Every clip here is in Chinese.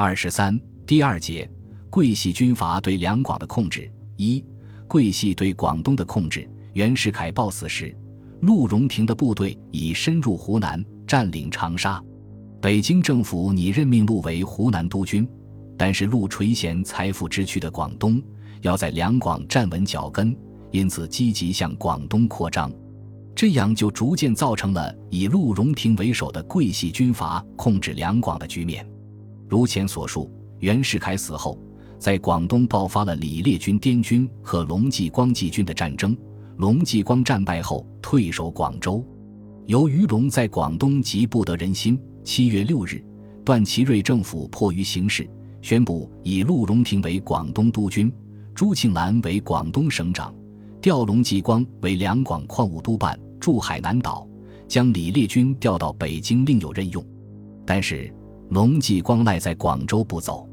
二十三第二节，桂系军阀对两广的控制。一、桂系对广东的控制。袁世凯暴死时，陆荣廷的部队已深入湖南，占领长沙。北京政府拟任命陆为湖南督军，但是陆垂涎财富之躯的广东，要在两广站稳脚跟，因此积极向广东扩张。这样就逐渐造成了以陆荣廷为首的桂系军阀控制两广的局面。如前所述，袁世凯死后，在广东爆发了李烈军滇军和龙继光继军的战争。龙继光战败后退守广州，由于龙在广东极不得人心，七月六日，段祺瑞政府迫于形势，宣布以陆荣廷为广东督军，朱庆澜为广东省长，调龙继光为两广矿务督办。驻海南岛，将李烈军调到北京另有任用，但是龙继光赖在广州不走。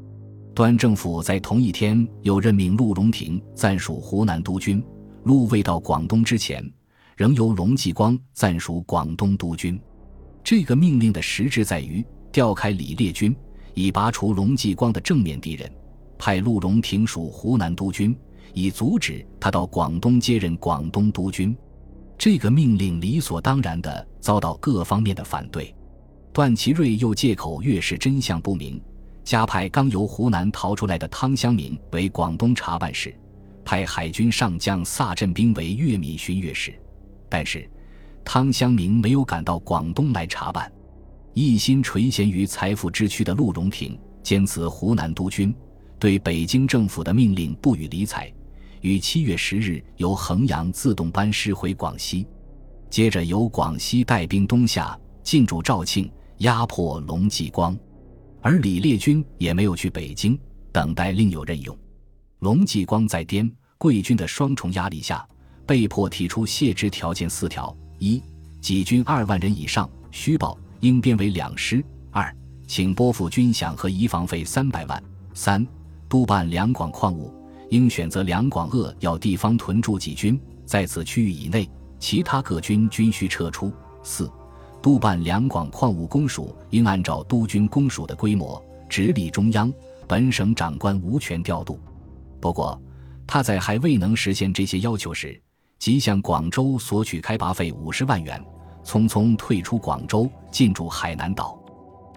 端政府在同一天又任命陆荣廷暂署湖南督军。陆未到广东之前，仍由龙继光暂署广东督军。这个命令的实质在于调开李烈军，以拔除龙继光的正面敌人；派陆荣廷属湖南督军，以阻止他到广东接任广东督军。这个命令理所当然地遭到各方面的反对。段祺瑞又借口越是真相不明，加派刚由湖南逃出来的汤湘明为广东查办使，派海军上将萨振兵为粤闽巡阅使。但是，汤湘明没有赶到广东来查办。一心垂涎于财富之躯的陆荣廷坚持湖南督军，对北京政府的命令不予理睬。于七月十日由衡阳自动班师回广西，接着由广西带兵东下进驻肇庆，压迫龙继光，而李烈军也没有去北京等待另有任用。龙继光在滇桂军的双重压力下，被迫提出卸职条件四条：一、己军二万人以上，虚报应编为两师；二、请拨付军饷和移防费三百万；三、督办两广矿务。应选择两广扼要地方屯驻己军，在此区域以内，其他各军均需撤出。四、督办两广矿务公署应按照督军公署的规模，直隶中央，本省长官无权调度。不过，他在还未能实现这些要求时，即向广州索取开拔费五十万元，匆匆退出广州，进驻海南岛。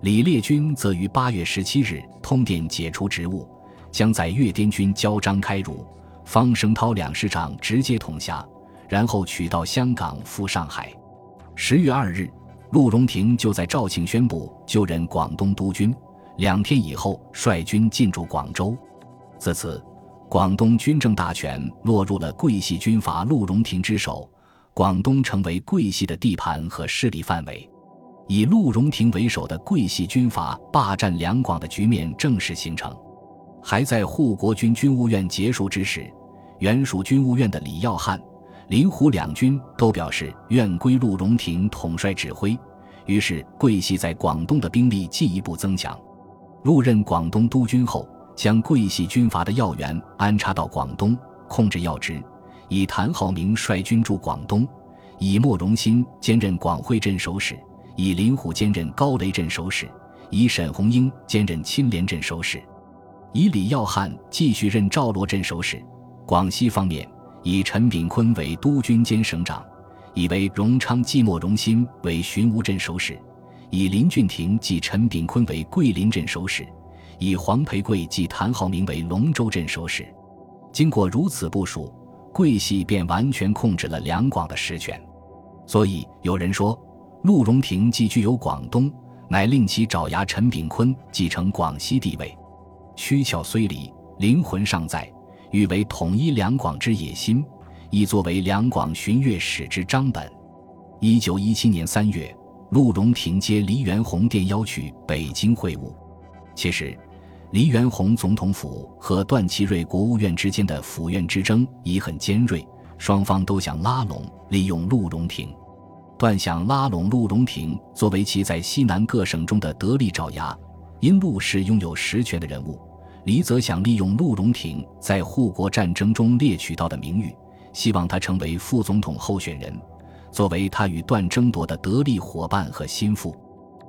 李烈钧则于八月十七日通电解除职务。将在粤滇军交张开儒、方声涛两师长直接统辖，然后取到香港赴上海。十月二日，陆荣廷就在肇庆宣布就任广东督军，两天以后率军进驻广州。自此，广东军政大权落入了桂系军阀陆荣廷之手，广东成为桂系的地盘和势力范围。以陆荣廷为首的桂系军阀霸占两广的局面正式形成。还在护国军军务院结束之时，原属军务院的李耀汉、林虎两军都表示愿归陆荣廷统帅指挥。于是桂系在广东的兵力进一步增强。入任广东督军后，将桂系军阀的要员安插到广东，控制要职，以谭浩明率军驻广东，以莫荣新兼任广惠镇守使，以林虎兼任高雷镇守使，以沈鸿英兼任青莲镇守使。以李耀汉继续任赵罗镇守使，广西方面以陈炳坤为督军兼省长，以为荣昌季莫荣新为巡务镇守使，以林俊廷继陈炳坤为桂林镇守使，以黄培贵继谭浩明为龙州镇守使。经过如此部署，桂系便完全控制了两广的实权。所以有人说，陆荣廷既具有广东，乃令其爪牙陈炳坤继承广西地位。躯壳虽离，灵魂尚在，欲为统一两广之野心，亦作为两广巡阅使之章本。一九一七年三月，陆荣廷接黎元洪电邀去北京会晤。其实，黎元洪总统府和段祺瑞国务院之间的府院之争已很尖锐，双方都想拉拢、利用陆荣廷。段想拉拢陆荣廷作为其在西南各省中的得力爪牙，因陆是拥有实权的人物。李则想利用陆荣廷在护国战争中猎取到的名誉，希望他成为副总统候选人，作为他与段争夺的得力伙伴和心腹。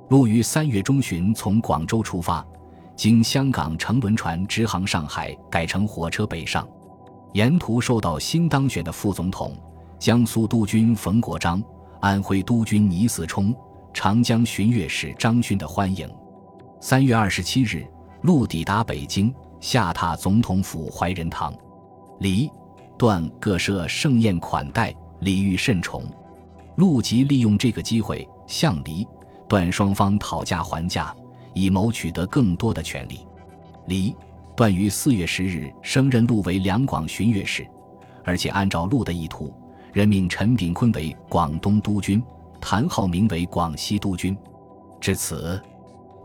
陆于三月中旬从广州出发，经香港乘轮船直航上海，改乘火车北上。沿途受到新当选的副总统、江苏督军冯国璋、安徽督军倪嗣冲、长江巡阅使张勋的欢迎。三月二十七日，陆抵达北京，下榻总统府怀仁堂，李、段各设盛宴款待，礼遇甚宠。陆即利用这个机会向李、段双方讨价还价，以谋取得更多的权利。李。段于四月十日升任陆为两广巡阅使，而且按照陆的意图，任命陈炳坤为广东督军，谭浩明为广西督军。至此，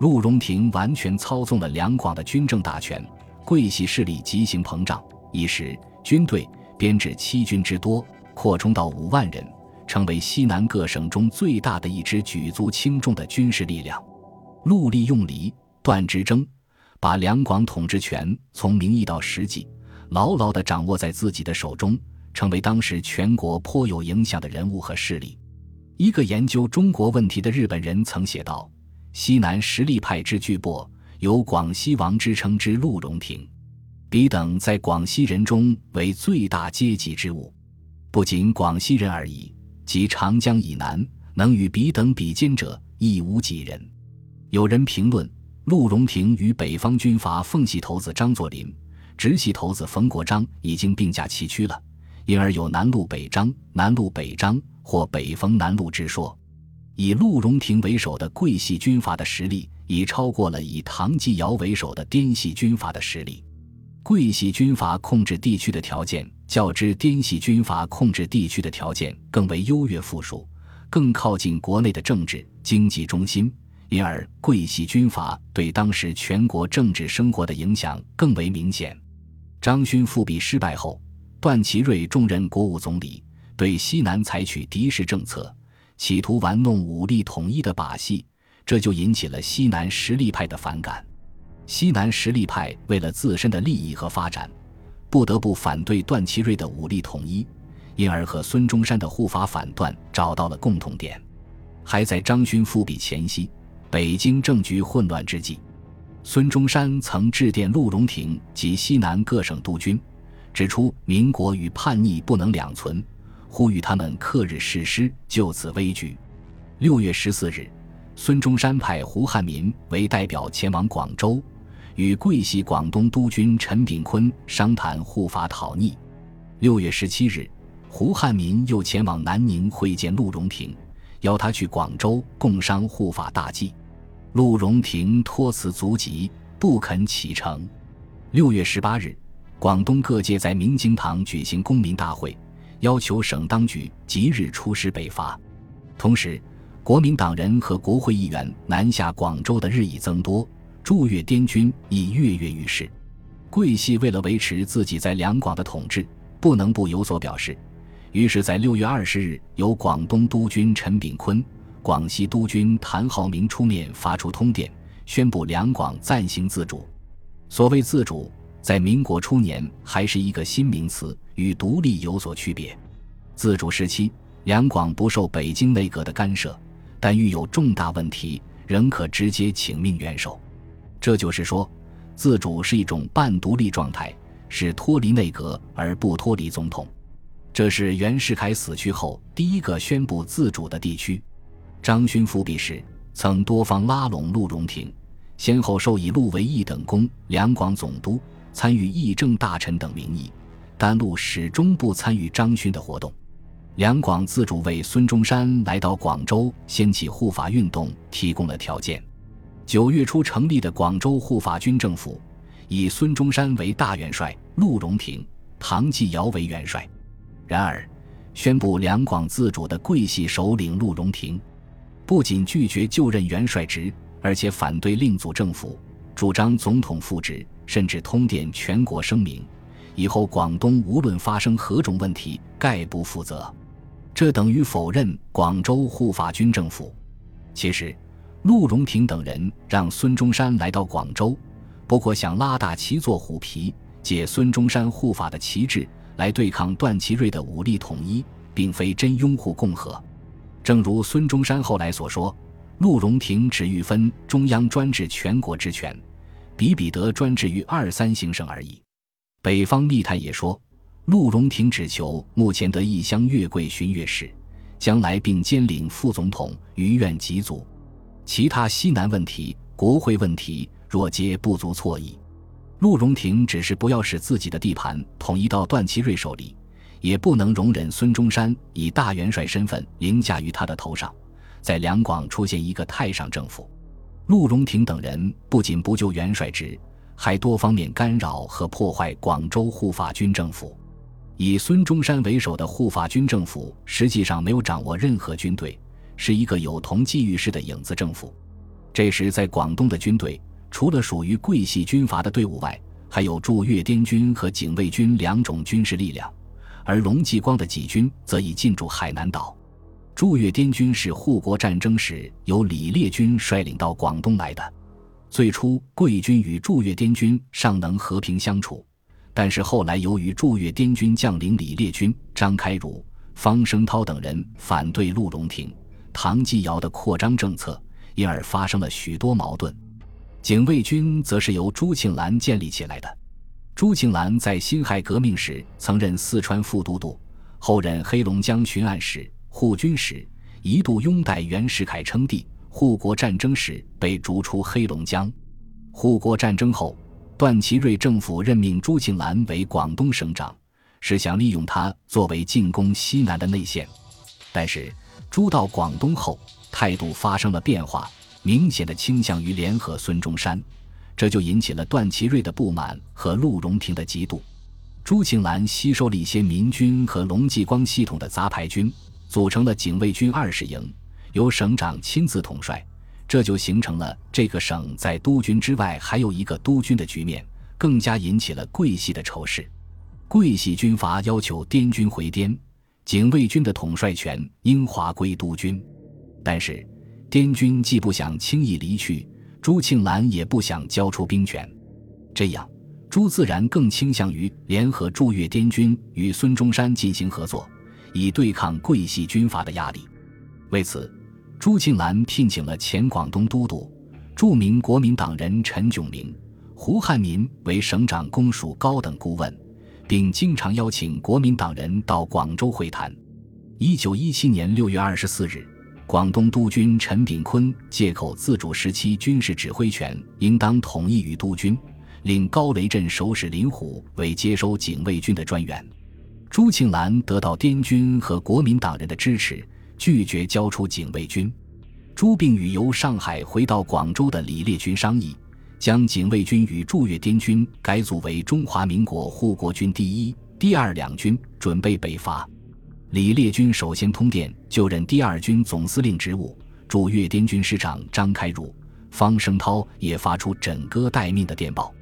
陆荣廷完全操纵了两广的军政大权，桂系势力急行膨胀，一时军队编制七军之多，扩充到五万人，成为西南各省中最大的一支举足轻重的军事力量。陆利用李段之争。把两广统治权从名义到实际牢牢地掌握在自己的手中，成为当时全国颇有影响的人物和势力。一个研究中国问题的日本人曾写道：“西南实力派之巨擘，有广西王之称之陆荣廷，彼等在广西人中为最大阶级之物。不仅广西人而已，即长江以南能与彼等比肩者，亦无几人。”有人评论。陆荣廷与北方军阀奉系头子张作霖、直系头子冯国璋已经并驾齐驱了，因而有南路北张、南路北张或北冯南路之说。以陆荣廷为首的桂系军阀的实力已超过了以唐继尧为首的滇系军阀的实力。桂系军阀控制地区的条件较之滇系军阀控制地区的条件更为优越富庶，更靠近国内的政治经济中心。因而，桂系军阀对当时全国政治生活的影响更为明显。张勋复辟失败后，段祺瑞重任国务总理，对西南采取敌视政策，企图玩弄武力统一的把戏，这就引起了西南实力派的反感。西南实力派为了自身的利益和发展，不得不反对段祺瑞的武力统一，因而和孙中山的护法反段找到了共同点。还在张勋复辟前夕。北京政局混乱之际，孙中山曾致电陆荣廷及西南各省督军，指出民国与叛逆不能两存，呼吁他们克日誓师，就此危局。六月十四日，孙中山派胡汉民为代表前往广州，与桂系广东督军陈炳坤商谈护法讨逆。六月十七日，胡汉民又前往南宁会见陆荣廷。邀他去广州共商护法大计，陆荣廷托辞足疾，不肯启程。六月十八日，广东各界在明经堂举行公民大会，要求省当局即日出师北伐。同时，国民党人和国会议员南下广州的日益增多，驻粤滇军亦跃跃欲试。桂系为了维持自己在两广的统治，不能不有所表示。于是，在六月二十日，由广东督军陈炳坤、广西督军谭浩明出面发出通电，宣布两广暂行自主。所谓自主，在民国初年还是一个新名词，与独立有所区别。自主时期，两广不受北京内阁的干涉，但遇有重大问题，仍可直接请命元首。这就是说，自主是一种半独立状态，是脱离内阁而不脱离总统。这是袁世凯死去后第一个宣布自主的地区。张勋复辟时，曾多方拉拢陆荣廷，先后授以陆为一等功、两广总督、参与议政大臣等名义，但陆始终不参与张勋的活动。两广自主为孙中山来到广州掀起护法运动提供了条件。九月初成立的广州护法军政府，以孙中山为大元帅，陆荣廷、唐继尧为元帅。然而，宣布两广自主的桂系首领陆荣廷，不仅拒绝就任元帅职，而且反对另组政府，主张总统复职，甚至通电全国声明：以后广东无论发生何种问题，概不负责。这等于否认广州护法军政府。其实，陆荣廷等人让孙中山来到广州，不过想拉大旗做虎皮，借孙中山护法的旗帜。来对抗段祺瑞的武力统一，并非真拥护共和。正如孙中山后来所说：“陆荣廷只欲分中央专制全国之权，比彼得专制于二三行省而已。北方密探也说，陆荣廷只求目前得一乡越贵巡阅使，将来并兼领副总统，余愿极足。其他西南问题、国会问题若皆不足错矣。陆荣廷只是不要使自己的地盘统一到段祺瑞手里，也不能容忍孙中山以大元帅身份凌驾于他的头上，在两广出现一个太上政府。陆荣廷等人不仅不就元帅职，还多方面干扰和破坏广州护法军政府。以孙中山为首的护法军政府实际上没有掌握任何军队，是一个有同际遇式的影子政府。这时，在广东的军队。除了属于桂系军阀的队伍外，还有驻粤滇军和警卫军两种军事力量，而龙继光的己军则已进驻海南岛。驻粤滇军是护国战争时由李烈军率领到广东来的。最初，桂军与驻粤滇军尚能和平相处，但是后来由于驻粤滇军将领李烈军、张开儒、方声涛等人反对陆荣廷、唐继尧的扩张政策，因而发生了许多矛盾。警卫军则是由朱庆澜建立起来的。朱庆澜在辛亥革命时曾任四川副都督，后任黑龙江巡按使、护军使，一度拥戴袁世凯称帝。护国战争时被逐出黑龙江。护国战争后，段祺瑞政府任命朱庆澜为广东省长，是想利用他作为进攻西南的内线。但是朱到广东后，态度发生了变化。明显的倾向于联合孙中山，这就引起了段祺瑞的不满和陆荣廷的嫉妒。朱庆澜吸收了一些民军和龙继光系统的杂牌军，组成了警卫军二十营，由省长亲自统帅，这就形成了这个省在督军之外还有一个督军的局面，更加引起了桂系的仇视。桂系军阀要求滇军回滇，警卫军的统帅权应划归督军，但是。滇军既不想轻易离去，朱庆澜也不想交出兵权，这样朱自然更倾向于联合驻粤滇军与孙中山进行合作，以对抗桂系军阀的压力。为此，朱庆澜聘请了前广东都督、著名国民党人陈炯明、胡汉民为省长公署高等顾问，并经常邀请国民党人到广州会谈。一九一七年六月二十四日。广东督军陈炳坤借口自主时期军事指挥权应当统一于督军，令高雷镇守使林虎为接收警卫军的专员。朱庆澜得到滇军和国民党人的支持，拒绝交出警卫军。朱并与由上海回到广州的李烈钧商议，将警卫军与驻粤滇军改组为中华民国护国军第一、第二两军，准备北伐。李烈钧首先通电就任第二军总司令职务，驻粤滇军师长张开儒、方声涛也发出枕戈待命的电报，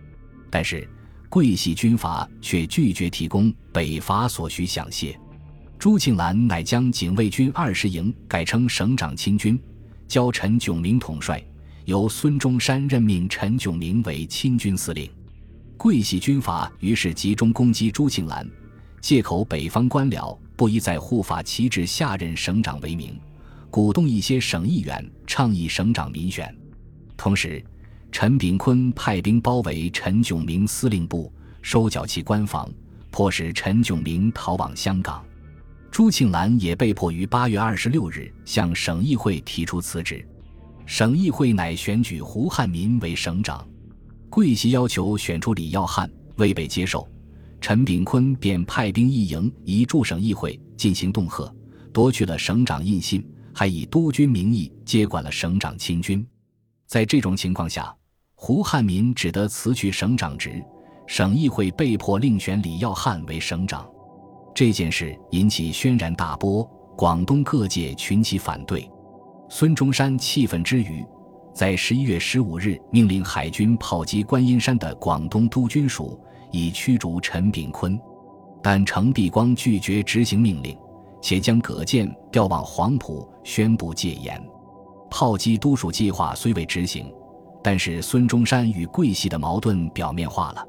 但是桂系军阀却拒绝提供北伐所需饷械。朱庆澜乃将警卫军二十营改称省长亲军，交陈炯明统帅，由孙中山任命陈炯明为亲军司令。桂系军阀于是集中攻击朱庆澜，借口北方官僚。不宜在护法旗帜下任省长为名，鼓动一些省议员倡议省长民选。同时，陈炳坤派兵包围陈炯明司令部，收缴其官房，迫使陈炯明逃往香港。朱庆澜也被迫于八月二十六日向省议会提出辞职。省议会乃选举胡汉民为省长，桂系要求选出李耀汉，未被接受。陈炳坤便派兵一营移驻省议会进行恫吓，夺去了省长印信，还以督军名义接管了省长亲军。在这种情况下，胡汉民只得辞去省长职，省议会被迫另选李耀汉为省长。这件事引起轩然大波，广东各界群起反对。孙中山气愤之余，在十一月十五日命令海军炮击观音山的广东督军署。以驱逐陈炳坤，但程璧光拒绝执行命令，且将葛舰调往黄埔，宣布戒严。炮击都署计划虽未执行，但是孙中山与桂系的矛盾表面化了。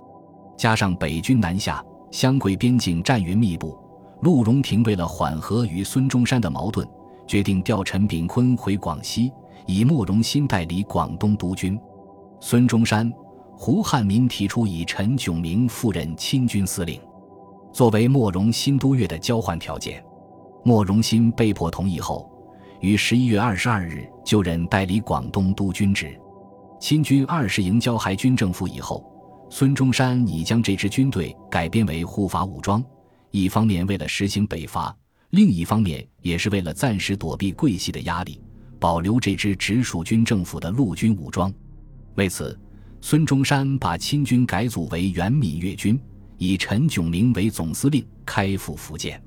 加上北军南下，湘桂边境战云密布，陆荣廷为了缓和与孙中山的矛盾，决定调陈炳坤回广西，以莫荣新代理广东督军。孙中山。胡汉民提出以陈炯明赴任亲军司令，作为莫荣新督阅的交换条件。莫荣新被迫同意后，于十一月二十二日就任代理广东督军职。清军二十营交海军政府以后，孙中山已将这支军队改编为护法武装，一方面为了实行北伐，另一方面也是为了暂时躲避桂系的压力，保留这支直属军政府的陆军武装。为此。孙中山把清军改组为原闽粤军，以陈炯明为总司令，开赴福建。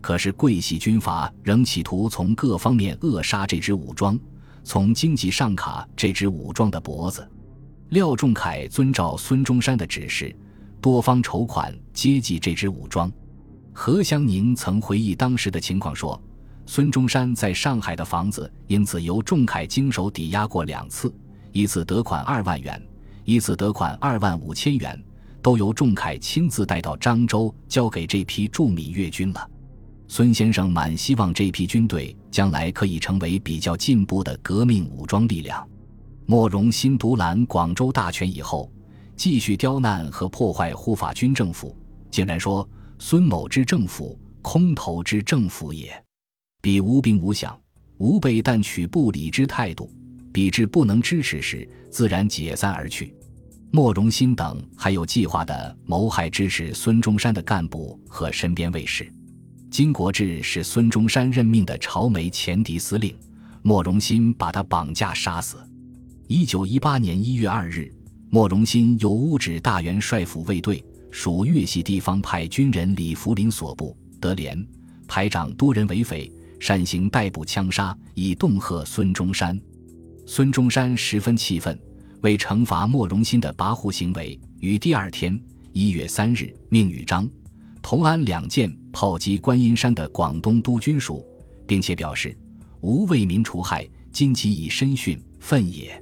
可是桂系军阀仍企图从各方面扼杀这支武装，从经济上卡这支武装的脖子。廖仲恺遵照孙中山的指示，多方筹款接济这支武装。何香凝曾回忆当时的情况说：“孙中山在上海的房子因此由仲恺经手抵押过两次，一次得款二万元。”一次得款二万五千元，都由仲恺亲自带到漳州，交给这批驻闽粤军了。孙先生满希望这批军队将来可以成为比较进步的革命武装力量。莫荣新独揽广州大权以后，继续刁难和破坏护法军政府，竟然说孙某之政府空头之政府也，彼无兵无饷，无备但取不理之态度。比至不能支持时，自然解散而去。莫荣新等还有计划的谋害支持孙中山的干部和身边卫士。金国志是孙中山任命的朝梅前敌司令，莫荣新把他绑架杀死。一九一八年一月二日，莫荣新有误指大元帅府卫队属粤系地方派军人李福林所部，德连排长多人为匪，擅行逮捕枪杀，以恫吓孙中山。孙中山十分气愤，为惩罚莫荣新的跋扈行为，于第二天一月三日命与张、同安两舰炮击观音山的广东督军署，并且表示：“吾为民除害，今即以身殉，愤也。”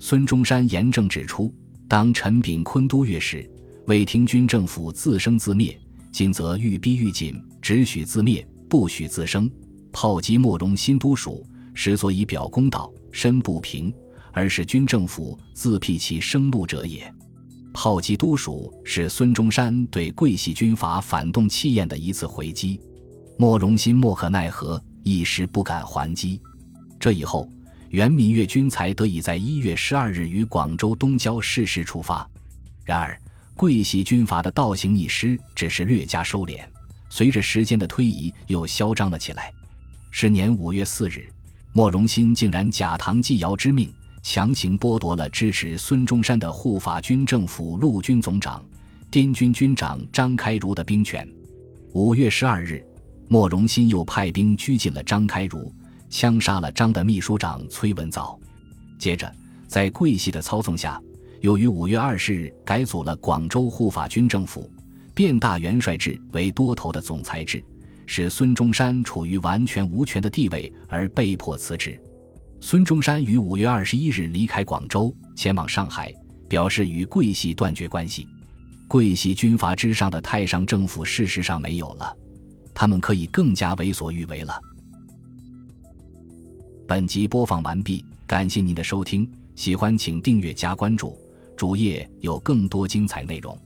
孙中山严正指出：“当陈炳坤督阅时，未听军政府自生自灭；今则愈逼愈紧，只许自灭，不许自生。炮击莫荣新督署，实所以表公道。”身不平，而是军政府自辟其生路者也。炮击都署是孙中山对桂系军阀反动气焰的一次回击。莫荣新莫可奈何，一时不敢还击。这以后，原闽粤军才得以在一月十二日于广州东郊适时出发。然而，桂系军阀的倒行逆施只是略加收敛，随着时间的推移又嚣张了起来。是年五月四日。莫荣新竟然假唐继尧之命，强行剥夺了支持孙中山的护法军政府陆军总长、滇军军长张开儒的兵权。五月十二日，莫荣新又派兵拘禁了张开儒，枪杀了张的秘书长崔文藻。接着，在桂系的操纵下，又于五月二十日改组了广州护法军政府，变大元帅制为多头的总裁制。使孙中山处于完全无权的地位，而被迫辞职。孙中山于五月二十一日离开广州，前往上海，表示与桂系断绝关系。桂系军阀之上的太上政府事实上没有了，他们可以更加为所欲为了。本集播放完毕，感谢您的收听，喜欢请订阅加关注，主页有更多精彩内容。